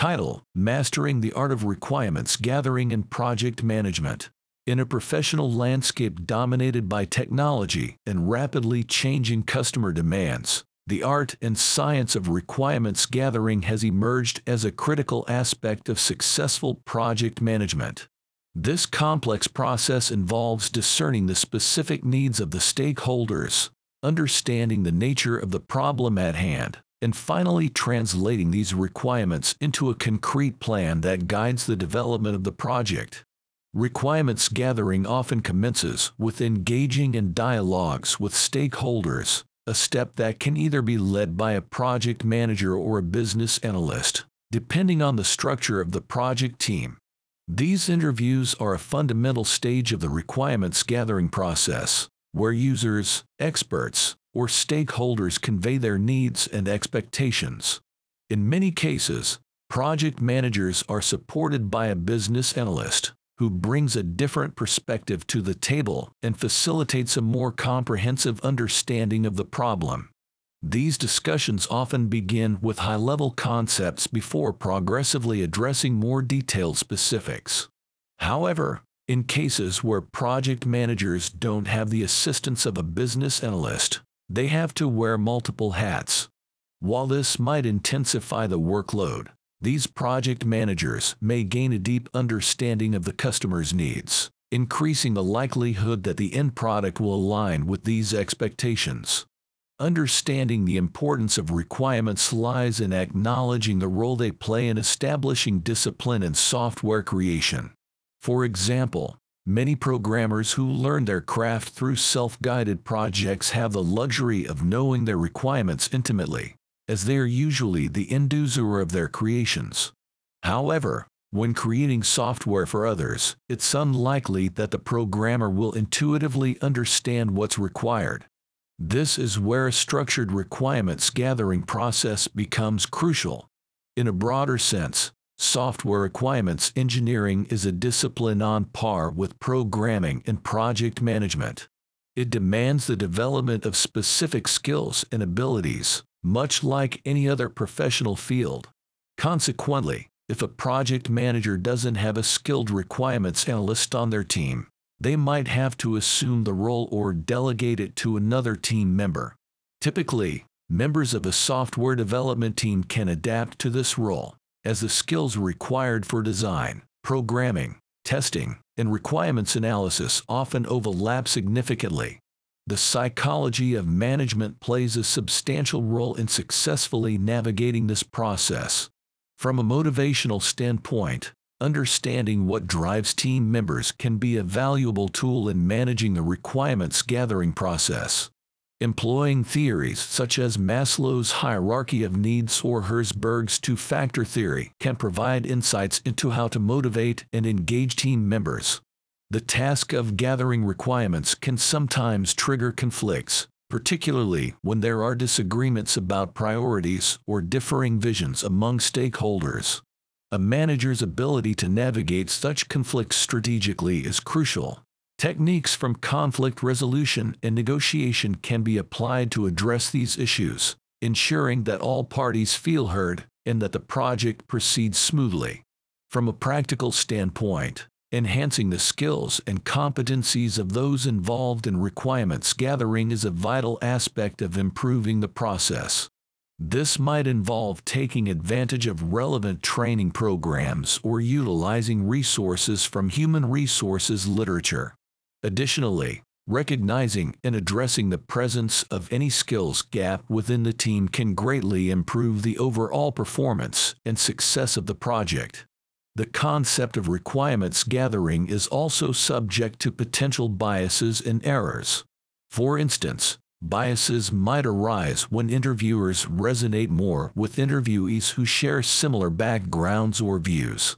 Title Mastering the Art of Requirements Gathering and Project Management. In a professional landscape dominated by technology and rapidly changing customer demands, the art and science of requirements gathering has emerged as a critical aspect of successful project management. This complex process involves discerning the specific needs of the stakeholders, understanding the nature of the problem at hand, and finally translating these requirements into a concrete plan that guides the development of the project. Requirements gathering often commences with engaging in dialogues with stakeholders, a step that can either be led by a project manager or a business analyst, depending on the structure of the project team. These interviews are a fundamental stage of the requirements gathering process, where users, experts, or stakeholders convey their needs and expectations. In many cases, project managers are supported by a business analyst who brings a different perspective to the table and facilitates a more comprehensive understanding of the problem. These discussions often begin with high level concepts before progressively addressing more detailed specifics. However, in cases where project managers don't have the assistance of a business analyst, they have to wear multiple hats. While this might intensify the workload, these project managers may gain a deep understanding of the customer's needs, increasing the likelihood that the end product will align with these expectations. Understanding the importance of requirements lies in acknowledging the role they play in establishing discipline in software creation. For example, many programmers who learn their craft through self-guided projects have the luxury of knowing their requirements intimately as they are usually the end user of their creations. However, when creating software for others, it's unlikely that the programmer will intuitively understand what's required. This is where a structured requirements gathering process becomes crucial. In a broader sense, software requirements engineering is a discipline on par with programming and project management. It demands the development of specific skills and abilities, much like any other professional field. Consequently, if a project manager doesn't have a skilled requirements analyst on their team, they might have to assume the role or delegate it to another team member. Typically, members of a software development team can adapt to this role, as the skills required for design, programming, testing, and requirements analysis often overlap significantly the psychology of management plays a substantial role in successfully navigating this process. From a motivational standpoint, understanding what drives team members can be a valuable tool in managing the requirements gathering process. Employing theories such as Maslow's hierarchy of needs or Herzberg's two factor theory can provide insights into how to motivate and engage team members. The task of gathering requirements can sometimes trigger conflicts, particularly when there are disagreements about priorities or differing visions among stakeholders. A manager's ability to navigate such conflicts strategically is crucial. Techniques from conflict resolution and negotiation can be applied to address these issues, ensuring that all parties feel heard and that the project proceeds smoothly. From a practical standpoint, Enhancing the skills and competencies of those involved in requirements gathering is a vital aspect of improving the process. This might involve taking advantage of relevant training programs or utilizing resources from human resources literature. Additionally, recognizing and addressing the presence of any skills gap within the team can greatly improve the overall performance and success of the project. The concept of requirements gathering is also subject to potential biases and errors. For instance, biases might arise when interviewers resonate more with interviewees who share similar backgrounds or views.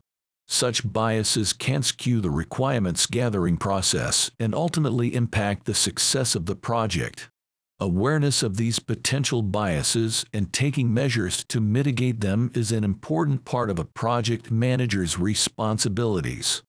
Such biases can skew the requirements gathering process and ultimately impact the success of the project. Awareness of these potential biases and taking measures to mitigate them is an important part of a project manager's responsibilities.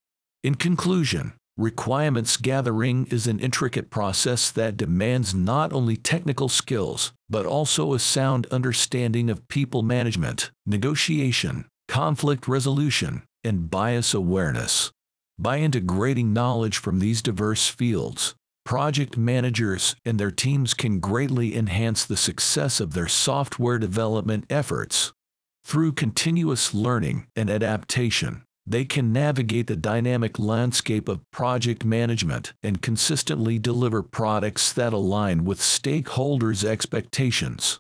In conclusion, requirements gathering is an intricate process that demands not only technical skills, but also a sound understanding of people management, negotiation, conflict resolution, and bias awareness. By integrating knowledge from these diverse fields, project managers and their teams can greatly enhance the success of their software development efforts. Through continuous learning and adaptation, they can navigate the dynamic landscape of project management and consistently deliver products that align with stakeholders' expectations.